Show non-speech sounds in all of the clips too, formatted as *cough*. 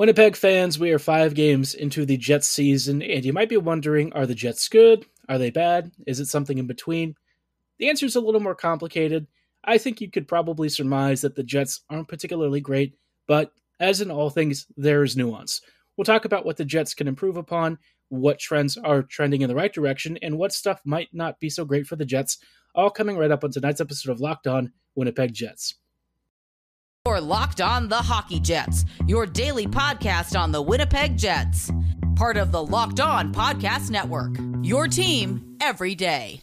Winnipeg fans, we are five games into the Jets season, and you might be wondering are the Jets good? Are they bad? Is it something in between? The answer is a little more complicated. I think you could probably surmise that the Jets aren't particularly great, but as in all things, there is nuance. We'll talk about what the Jets can improve upon, what trends are trending in the right direction, and what stuff might not be so great for the Jets, all coming right up on tonight's episode of Locked On Winnipeg Jets. You're Locked On the Hockey Jets, your daily podcast on the Winnipeg Jets. Part of the Locked On Podcast Network. Your team every day.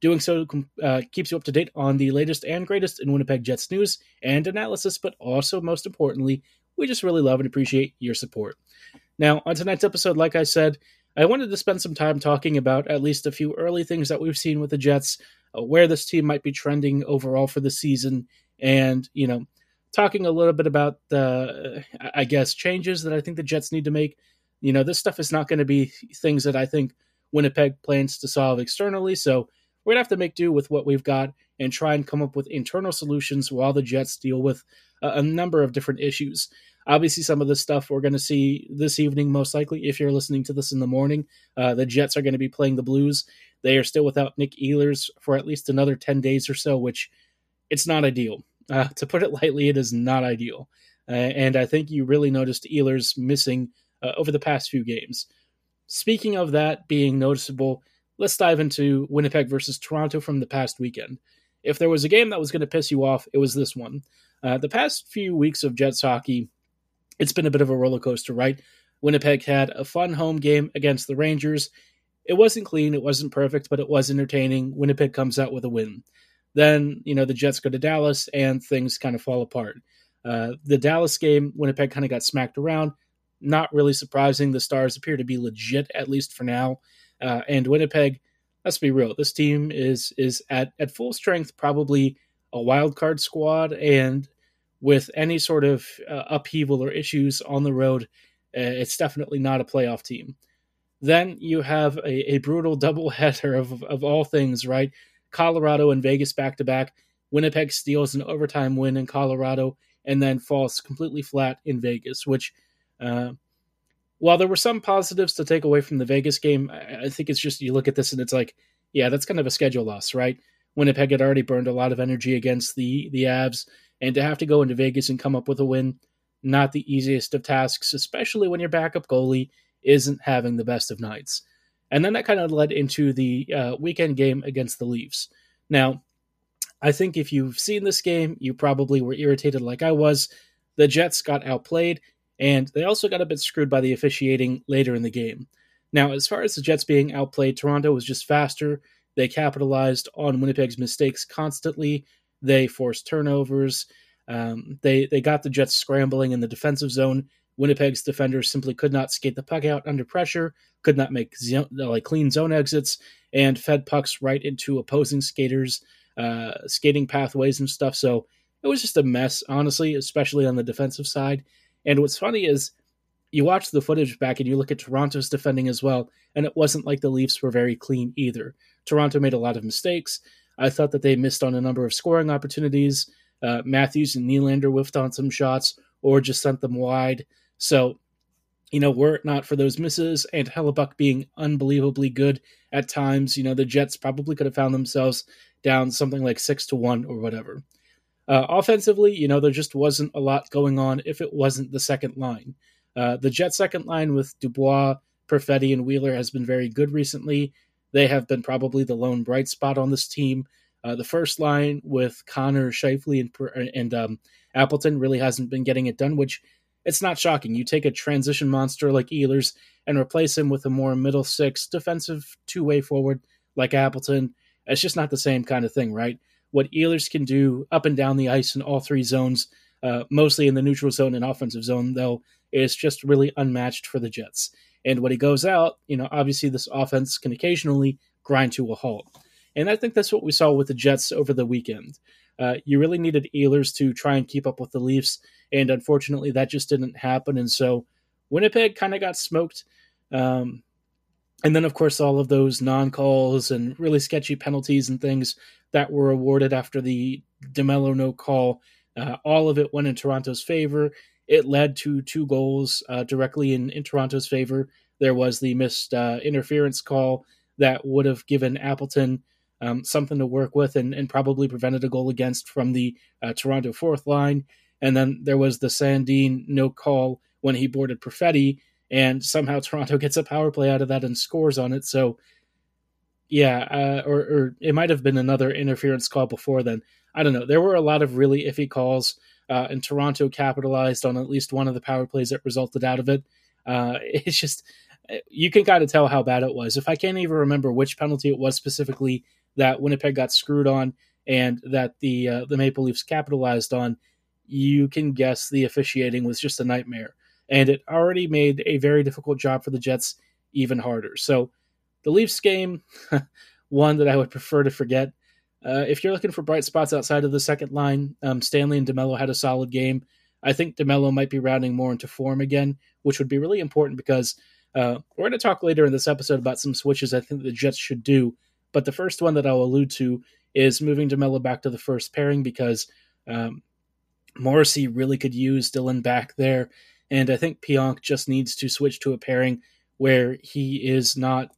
Doing so uh, keeps you up to date on the latest and greatest in Winnipeg Jets news and analysis, but also, most importantly, we just really love and appreciate your support. Now, on tonight's episode, like I said, I wanted to spend some time talking about at least a few early things that we've seen with the Jets, uh, where this team might be trending overall for the season, and, you know, talking a little bit about the, I guess, changes that I think the Jets need to make. You know, this stuff is not going to be things that I think Winnipeg plans to solve externally, so we're to have to make do with what we've got and try and come up with internal solutions while the Jets deal with a, a number of different issues. Obviously, some of the stuff we're going to see this evening, most likely, if you're listening to this in the morning. Uh, the Jets are going to be playing the Blues. They are still without Nick Ehlers for at least another 10 days or so, which it's not ideal. Uh, *laughs* to put it lightly, it is not ideal. Uh, and I think you really noticed Ehlers missing uh, over the past few games. Speaking of that being noticeable, let's dive into Winnipeg versus Toronto from the past weekend. If there was a game that was going to piss you off, it was this one. Uh, the past few weeks of Jets hockey, it's been a bit of a roller coaster, right? Winnipeg had a fun home game against the Rangers. It wasn't clean, it wasn't perfect, but it was entertaining. Winnipeg comes out with a win. Then, you know, the Jets go to Dallas and things kind of fall apart. Uh, the Dallas game, Winnipeg kind of got smacked around. Not really surprising. The Stars appear to be legit, at least for now. Uh, and Winnipeg, let's be real, this team is is at at full strength, probably a wild card squad, and with any sort of uh, upheaval or issues on the road, uh, it's definitely not a playoff team. Then you have a, a brutal *laughs* doubleheader of of all things, right? Colorado and Vegas back to back. Winnipeg steals an overtime win in Colorado and then falls completely flat in Vegas, which uh, while there were some positives to take away from the Vegas game, I think it's just you look at this and it's like, yeah, that's kind of a schedule loss, right? Winnipeg had already burned a lot of energy against the the Avs, and to have to go into Vegas and come up with a win, not the easiest of tasks, especially when your backup goalie isn't having the best of nights. And then that kind of led into the uh, weekend game against the Leafs. Now, I think if you've seen this game, you probably were irritated like I was. The Jets got outplayed and they also got a bit screwed by the officiating later in the game. Now, as far as the Jets being outplayed, Toronto was just faster. They capitalized on Winnipeg's mistakes constantly. They forced turnovers. Um, they they got the Jets scrambling in the defensive zone. Winnipeg's defenders simply could not skate the puck out under pressure, could not make zo- like clean zone exits, and fed pucks right into opposing skaters' uh, skating pathways and stuff. So it was just a mess, honestly, especially on the defensive side. And what's funny is you watch the footage back and you look at Toronto's defending as well, and it wasn't like the Leafs were very clean either. Toronto made a lot of mistakes. I thought that they missed on a number of scoring opportunities. Uh, Matthews and Nylander whiffed on some shots or just sent them wide. So, you know, were it not for those misses and Hellebuyck being unbelievably good at times, you know, the Jets probably could have found themselves down something like six to one or whatever. Uh, offensively, you know, there just wasn't a lot going on if it wasn't the second line. Uh, the Jet second line with Dubois, Perfetti, and Wheeler has been very good recently. They have been probably the lone bright spot on this team. Uh, the first line with Connor, Scheifele, and, and um, Appleton really hasn't been getting it done, which it's not shocking. You take a transition monster like Ehlers and replace him with a more middle six defensive two way forward like Appleton. It's just not the same kind of thing, right? What Ehlers can do up and down the ice in all three zones, uh, mostly in the neutral zone and offensive zone, though, is just really unmatched for the Jets. And when he goes out, you know, obviously this offense can occasionally grind to a halt. And I think that's what we saw with the Jets over the weekend. Uh, you really needed Ehlers to try and keep up with the Leafs, and unfortunately, that just didn't happen. And so Winnipeg kind of got smoked. Um, and then, of course, all of those non calls and really sketchy penalties and things that were awarded after the DeMelo no call, uh, all of it went in Toronto's favor. It led to two goals uh, directly in, in Toronto's favor. There was the missed uh, interference call that would have given Appleton um, something to work with and, and, probably prevented a goal against from the uh, Toronto fourth line. And then there was the Sandin no call when he boarded Perfetti, and somehow *laughs* Toronto gets a power play out of that and scores on it. So, yeah, uh, or, or, it might have been another interference call before then. I don't know. There were a lot of really iffy calls, uh, and Toronto capitalized on at least one of the power plays that resulted out of it. Uh, *laughs* it's just you can kind of tell how bad it was. If I can't even remember which penalty it was specifically that Winnipeg got screwed on and that the uh, the Maple Leafs capitalized on, you can guess the officiating was just a nightmare, and it already made a very difficult job for the Jets even harder. So, the Leafs game, *laughs* one that I would prefer to forget. Uh, if you're looking for bright spots outside of the second line, um, Stanley and DeMelo had a solid game. I think DeMelo might be rounding more into form again, which would be really important because uh, we're going to talk later in this episode about some switches I think the Jets should do but the first one that I'll allude to is moving DeMelo back to the first pairing because um, Morrissey really could use Dylan back there. And I think Pionk just needs to switch to a pairing where he is not,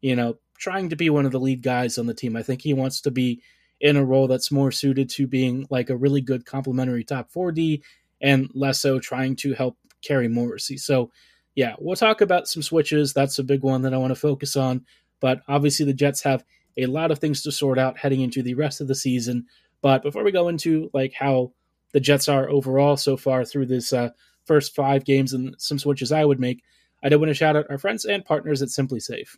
you know, trying to be one of the lead guys on the team. I think he wants to be in a role that's more suited to being like a really good complementary top 4D and less so trying to help carry Morrissey. So, yeah, we'll talk about some switches. That's a big one that I want to focus on. But obviously, the Jets have a lot of things to sort out heading into the rest of the season. But before we go into like how the Jets are overall so far through this uh, first five games and some switches I would make, I do want to shout out our friends and partners at SimpliSafe.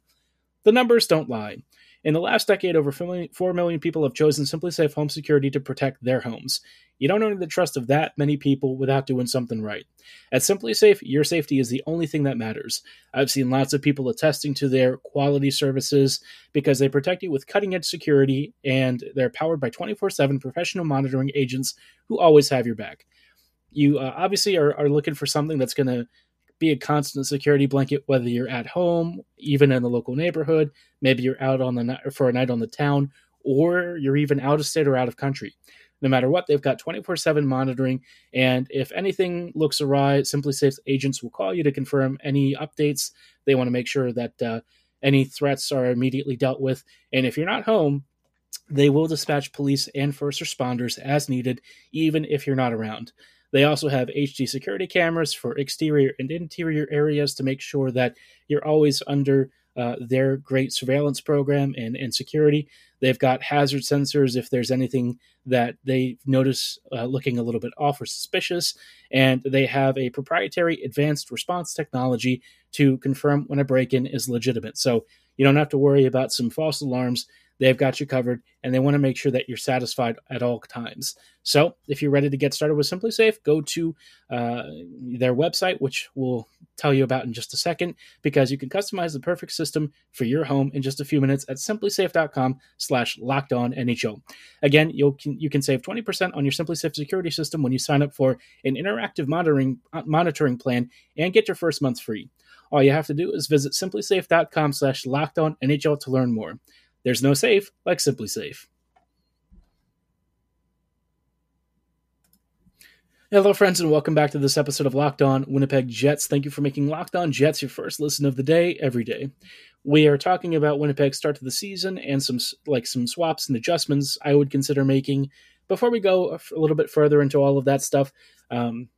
The numbers don't lie. In the last decade, over 4 million people have chosen SimpliSafe Home Security to protect their homes. You don't earn the trust of that many people without doing something right. At SimpliSafe, your safety is the only thing that matters. I've seen lots of people attesting to their quality services because they protect you with cutting edge security and they're powered by 24 7 professional monitoring agents who always have your back. You uh, obviously are, are looking for something that's going to be a constant security blanket, whether you're at home, even in the local neighborhood, maybe you're out on the for a night on the town, or you're even out of state or out of country no matter what. They've got 24 7 monitoring. And if anything looks awry, SimpliSafe's agents will call you to confirm any updates. They want to make sure that uh, any threats are immediately dealt with. And if you're not home, they will dispatch police and first responders as needed, even if you're not around. They also have HD security cameras for exterior and interior areas to make sure that you're always under uh, their great surveillance program and, and security. They've got hazard sensors if there's anything that they notice uh, looking a little bit off or suspicious. And they have a proprietary advanced response technology to confirm when a break in is legitimate. So you don't have to worry about some false alarms They've got you covered, and they want to make sure that you're satisfied at all times. So, if you're ready to get started with SimpliSafe, go to uh, their website, which we'll tell you about in just a second, because you can customize the perfect system for your home in just a few minutes at simplisafe.com/slash locked on NHL. Again, you can you can save 20% on your SimpliSafe security system when you sign up for an interactive monitoring uh, monitoring plan and get your first month free. All you have to do is visit simplisafe.com slash locked on NHL to learn more. There's no safe like Simply Safe. Hello, friends, and welcome back to this episode of Locked On Winnipeg Jets. Thank you for making Locked On Jets your first listen of the day every day. We are talking about Winnipeg's start to the season and some like some swaps and adjustments I would consider making. Before we go a little bit further into all of that stuff, um,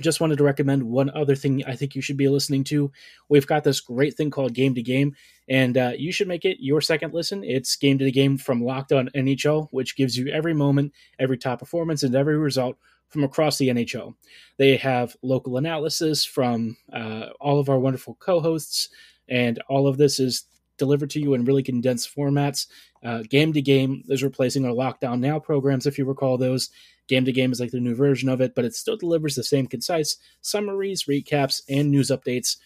just wanted to recommend one other thing I think you should be listening to. We've got this great thing called Game to Game, and uh, you should make it your second listen. It's Game to the Game from Locked On NHL, which gives you every moment, every top performance, and every result from across the NHL. They have local analysis from uh, all of our wonderful co hosts, and all of this is delivered to you in really condensed formats. Uh, game to game is replacing our Lockdown Now programs, if you recall those. Game to game is like the new version of it, but it still delivers the same concise summaries, recaps, and news updates,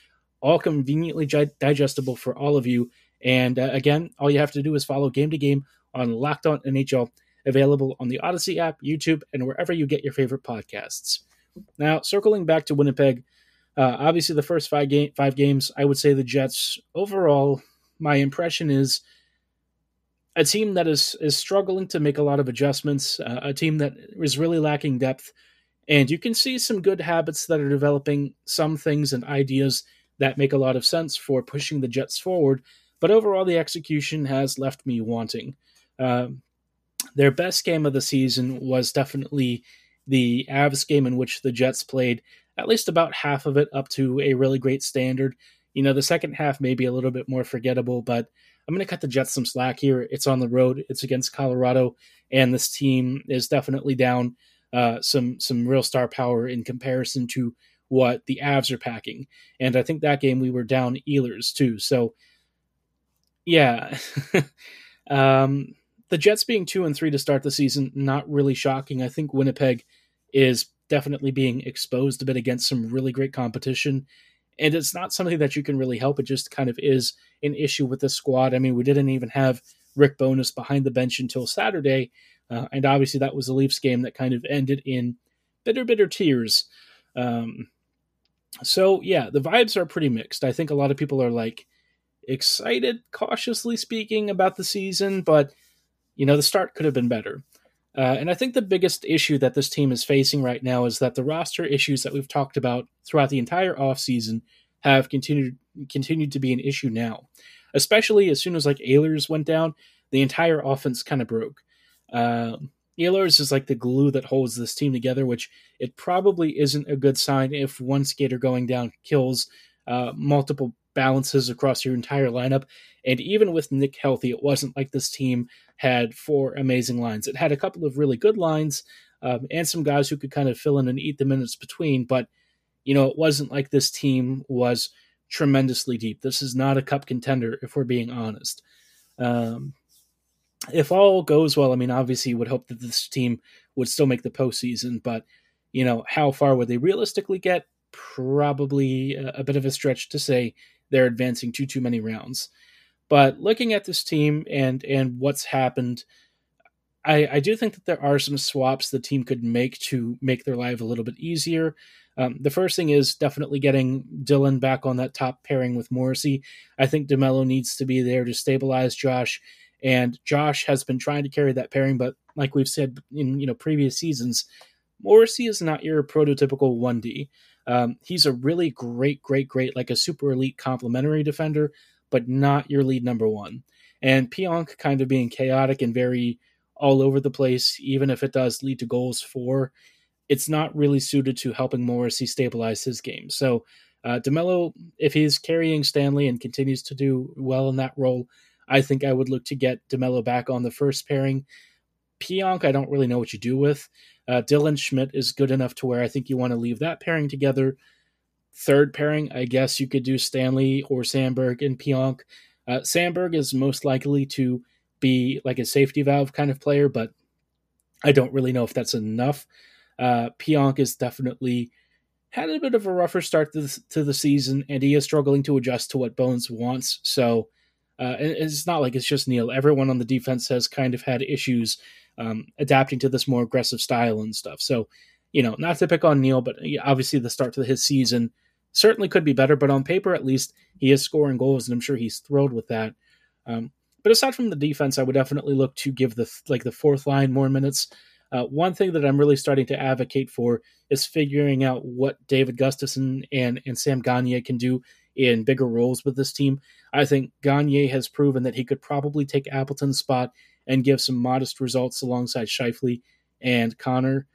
all conveniently digestible for all of you. And uh, again, all you have to do is follow game to game on Locked On NHL, available on the Audacy app, YouTube, and wherever you get your favorite podcasts. Now, circling back to Winnipeg, uh, obviously the first five five games, I would say the Jets overall. My impression is a team that is is struggling to make a lot of adjustments, uh, a team that is really lacking depth, and you can see some good habits that are developing, some things and ideas that make a lot of sense for pushing the Jets forward. But overall, the execution has left me wanting. Uh, their best game of the season was definitely the Avs game in which the Jets played at least about half of it up to a really great standard. You know, the second half may be a little bit more forgettable, but I'm going to cut the Jets some slack here. It's on the road. It's against Colorado, and this team is definitely down uh, some some real star power in comparison to what the Avs are packing. And I think that game we were down Ehlers too. So yeah, *laughs* um, the Jets being two and three to start the season, not really shocking. I think Winnipeg is definitely being exposed a bit against some really great competition and it's not something that you can really help. It just kind of is an issue with the squad. I mean, we didn't even have Rick Bowness behind the bench until Saturday, uh, and obviously that was a Leafs game that kind of ended in bitter, bitter tears. Um, so yeah, the vibes are pretty mixed. I think a lot of people are like excited, cautiously speaking, about the season, but you know the start could have been better. Uh, and I think the biggest issue that this team is facing right now is that the roster issues that we've talked about throughout the entire offseason have continued continued to be an issue now. Especially as soon as like Ehlers went down, the entire offense kind of broke. Uh, Ehlers is like the glue that holds this team together, which it probably isn't a good sign if one skater going down kills uh, multiple balances across your entire lineup. And even with Nick healthy, it wasn't like this team had four amazing lines. It had a couple of really good lines um, and some guys who could kind of fill in and eat the minutes between. But, you know, it wasn't like this team was tremendously deep. This is not a cup contender, if we're being honest. Um, if all goes well, I mean, obviously, you would hope that this team would still make the postseason, but, you know, how far would they realistically get? Probably a, a bit of a stretch to say they're advancing too too many rounds. But looking at this team and and what's happened, I, I do think that there are some swaps the team could make to make their life a little bit easier. Um, the first thing is definitely getting Dylan back on that top pairing with Morrissey. I think DeMelo needs to be there to stabilize Josh, and Josh has been trying to carry that pairing, but like we've said in you know previous seasons, Morrissey is not your prototypical one D. Um, he's a really great, great, great, like a super elite complementary defender, but not your lead number one. And Pionk kind of being chaotic and very all over the place, even if it does lead to goals for, it's not really suited to helping Morrissey stabilize his game. So uh, DeMelo, if he's carrying Stanley and continues to do well in that role, I think I would look to get DeMelo back on the first pairing. Pionk, I don't really know what you do with. Uh, Dylan Schmidt is good enough to where I think you want to leave that pairing together. Third pairing, I guess you could do Stanley or Samberg and Pionk. Uh, Samberg is most likely to be like a safety valve kind of player, but I don't really know if that's enough. Uh, Pionk is definitely had a bit of a rougher start to the, to the season, and he is struggling to adjust to what Bones wants. So uh, it's not like it's just Neil. Everyone on the defense has kind of had issues um, adapting to this more aggressive style and stuff. So, you know, not to pick on Neil, but obviously the start to his season certainly could be better. But on paper, at least, he is scoring goals, and I'm sure he's thrilled with that. Um, but aside from the defense, I would definitely look to give the like the fourth line more minutes. Uh, one thing that I'm really starting to advocate for is figuring out what David Gustafsson and and Sam Gagne can do in bigger roles with this team. I think Gagne has proven that he could probably take Appleton's spot and give some modest results alongside Scheifele and Connor.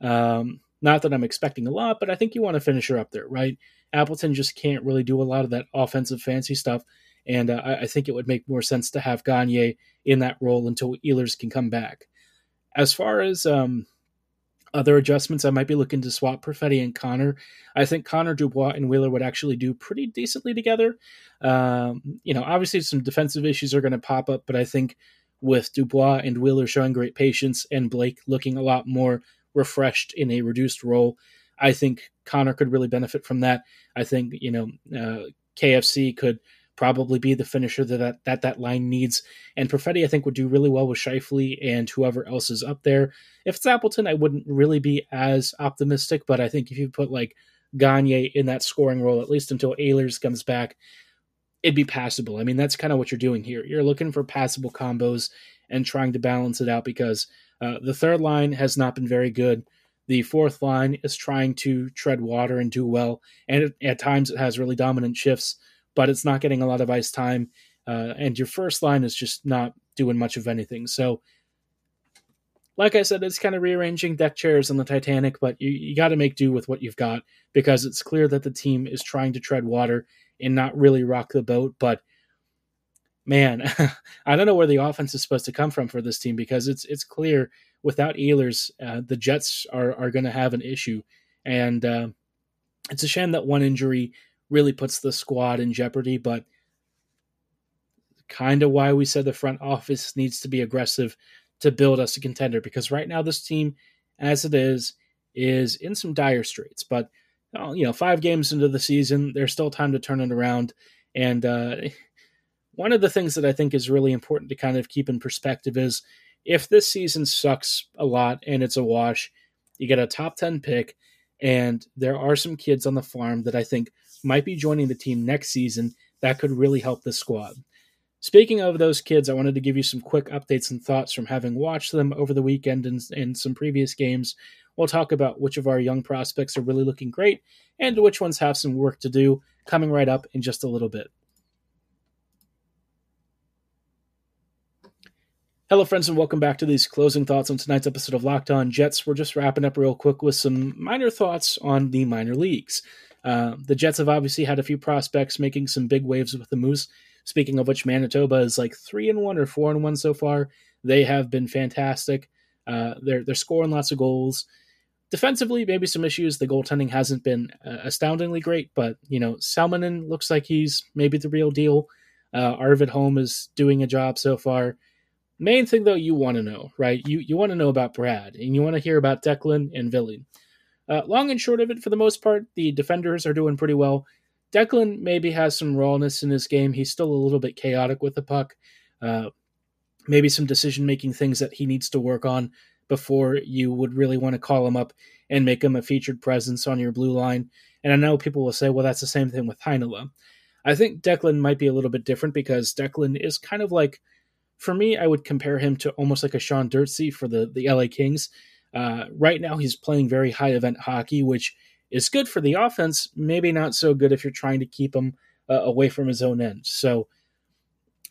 Um, not that I'm expecting a lot, but I think you want to finish her up there, right? Appleton just can't really do a lot of that offensive fancy stuff, and uh, I, I think it would make more sense to have Gagne in that role until Ehlers can come back. As far as um, Other adjustments, I might be looking to swap Perfetti and Connor. I think Connor Dubois and Wheeler would actually do pretty decently together. Um, you know, obviously some defensive issues are going to pop up, but I think with Dubois and Wheeler showing great patience and Blake looking a lot more refreshed in a reduced role, I think Connor could really benefit from that. I think you know uh, KFC could probably be the finisher that, that that, that line needs. And Perfetti, I think, would do really well with Scheifele and whoever else is up there. If it's Appleton, I wouldn't really be as optimistic, but I think if you put like Gagne in that scoring role, at least until Ehlers comes back, it'd be passable. I mean, that's kind of what you're doing here. You're looking for passable combos and trying to balance it out because uh, the third line has not been very good. The fourth line is trying to tread water and do well, and it, at times it has really dominant shifts, but it's not getting a lot of ice time. Uh, and your first line is just not doing much of anything. So, like I said, it's kind of rearranging deck chairs on the Titanic, but you, you got to make do with what you've got because it's clear that the team is trying to tread water and not really rock the boat. But man, *laughs* I don't know where the offense is supposed to come from for this team because it's it's clear without Ehlers, uh, the Jets are are going to have an issue, and uh, it's a shame that one injury really puts the squad in jeopardy. But kind of why we said the front office needs to be aggressive to build us a contender because right now this team, as it is, is in some dire straits. But you know, five games into the season, there's still time to turn it around. And uh, *laughs* one of the things that I think is really important to kind of keep in perspective is if this season sucks a lot and it's a wash, you get a top 10 pick, and there are some kids on the farm that I think might be joining the team next season that could really help the squad. Speaking of those kids, I wanted to give you some quick updates and thoughts from having watched them over the weekend and, and some previous games We'll talk about which of our young prospects are really looking great and which ones have some work to do coming right up in just a little bit. Hello, friends, and welcome back to these closing thoughts on tonight's episode of Locked On Jets. We're just wrapping up real quick with some minor thoughts on the minor leagues. Uh, the Jets have obviously had a few prospects making some big waves with the Moose. Speaking of which, Manitoba is like three and one or four and one so far. They have been fantastic. Uh, they're they're scoring lots of goals. Defensively, maybe some issues. The goaltending hasn't been uh, astoundingly great, but you know, Salminen looks like he's maybe the real deal. Uh, Arvid Holm is doing a job so far. Main thing though, you want to know, right? You you want to know about Brad, and you want to hear about Declan and Ville. Uh, long and short of it, for the most part, the defenders are doing pretty well. Declan maybe has some rawness in his game. He's still a little bit chaotic with the puck. Uh, maybe some decision making things that he needs to work on before you would really want to call him up and make him a featured presence on your blue line. And I know people will say, well, that's the same thing with Heinola. I think Declan might be a little bit different because Declan is kind of like, for me, I would compare him to almost like a Sean Durzi for the, the LA Kings. Uh, right now, he's playing very high event hockey, which is good for the offense, maybe not so good if you're trying to keep him uh, away from his own end. So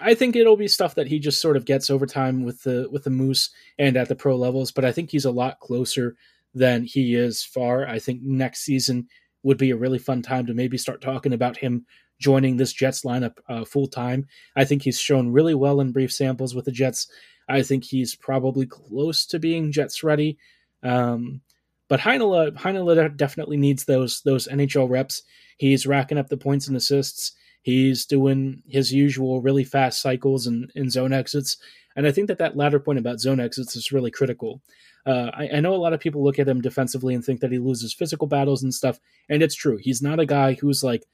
I think it'll be stuff that he just sort of gets over time with the with the Moose and at the pro levels, but I think he's a lot closer than he is far. I think next season would be a really fun time to maybe start talking about him joining this Jets lineup uh, full time. I think he's shown really well in brief samples with the Jets. I think he's probably close to being Jets ready. Um, but Heinola, Heinola definitely needs those those NHL reps. He's racking up the points and assists. He's doing his usual really fast cycles and, and zone exits. And I think that that latter point about zone exits is really critical. Uh, I, I, know a lot of people look at him defensively and think that he loses physical battles and stuff, and it's true. He's not a guy who's like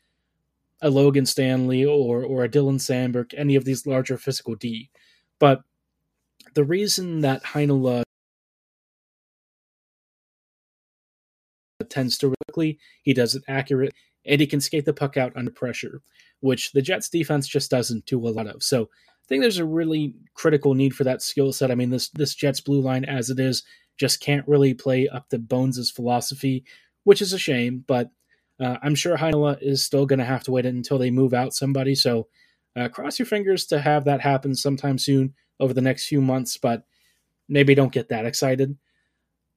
a Logan Stanley or or a Dylan Samberg, any of these larger physical D. But the reason that Heinola tends to quickly, he does it accurate, and he can skate the puck out under pressure which the Jets defense just doesn't do a lot of. So I think there's a really critical need for that skill set. I mean, this this Jets blue line as it is just can't really play up to Bones' philosophy, which is a shame. But uh, I'm sure Heinola is still going to have to wait until they move out somebody. So uh, cross your fingers to have that happen sometime soon over the next few months. But maybe don't get that excited.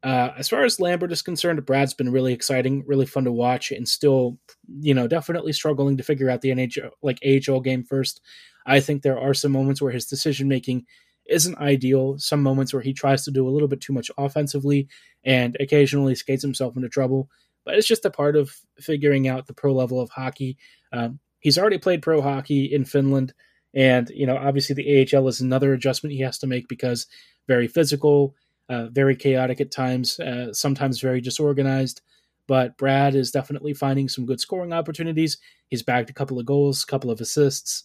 Uh, as far as Lambert is concerned, Brad's been really exciting, really fun to watch, and still, you know, definitely struggling to figure out the NHL like AHL game first. I think there are some moments where his decision making isn't ideal. Some moments where he tries to do a little bit too much offensively and occasionally skates himself into trouble. But it's just a part of figuring out the pro level of hockey. Um, he's already played pro hockey in Finland, and you know obviously the AHL is another adjustment he has to make because very physical, uh, very chaotic at times, uh, sometimes very disorganized. But Brad is definitely finding some good scoring opportunities. He's bagged a couple of goals, couple of assists.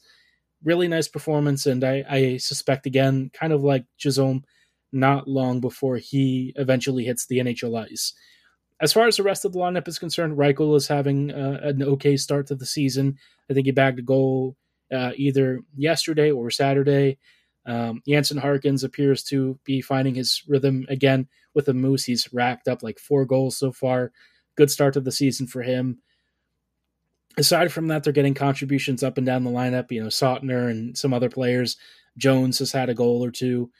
Really nice performance, and I, I suspect again, kind of like Chisholm, not long before he eventually hits the NHL ice. As far as the rest of the lineup is concerned, Reichel is having uh, an okay start to the season. I think he bagged a goal uh, either yesterday or Saturday. Um, Jansen Harkins appears to be finding his rhythm again with the Moose. He's racked up like four goals so far. Good start to the season for him. Aside from that, they're getting contributions up and down the lineup. You know, Sautner and some other players. Jones has had a goal or two.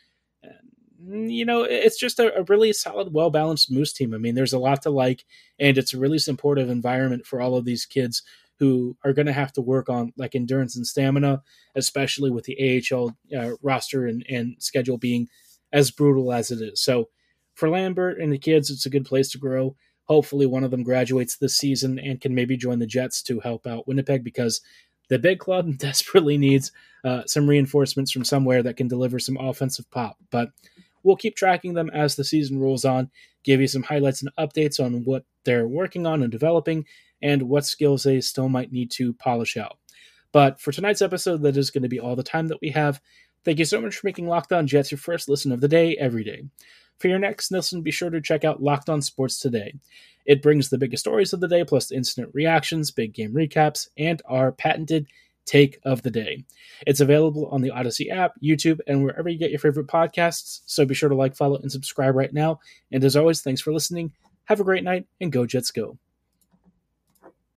You know, it's just a, a really solid, well balanced Moose team. I mean, there's a lot to like, and it's a really supportive environment for all of these kids who are going to have to work on like endurance and stamina, especially with the AHL uh, roster and, and schedule being as brutal as it is. So for Lambert and the kids, it's a good place to grow. Hopefully, one of them graduates this season and can maybe join the Jets to help out Winnipeg because the big club *laughs* desperately needs uh, some reinforcements from somewhere that can deliver some offensive pop. But we'll keep tracking them as the season rolls on, give you some highlights and updates on what they're working on and developing, and what skills they still might need to polish out. But for tonight's episode, that is going to be all the time that we have. Thank you so much for making Locked On Jets your first listen of the day every day. For your next listen, be sure to check out Locked On Sports Today. It brings the biggest stories of the day, plus instant reactions, big game recaps, and our patented take of the day. It's available on the Audacy app, YouTube, and wherever you get your favorite podcasts. So be sure to like, follow, and subscribe right now. And as always, thanks for listening. Have a great night, and go Jets go.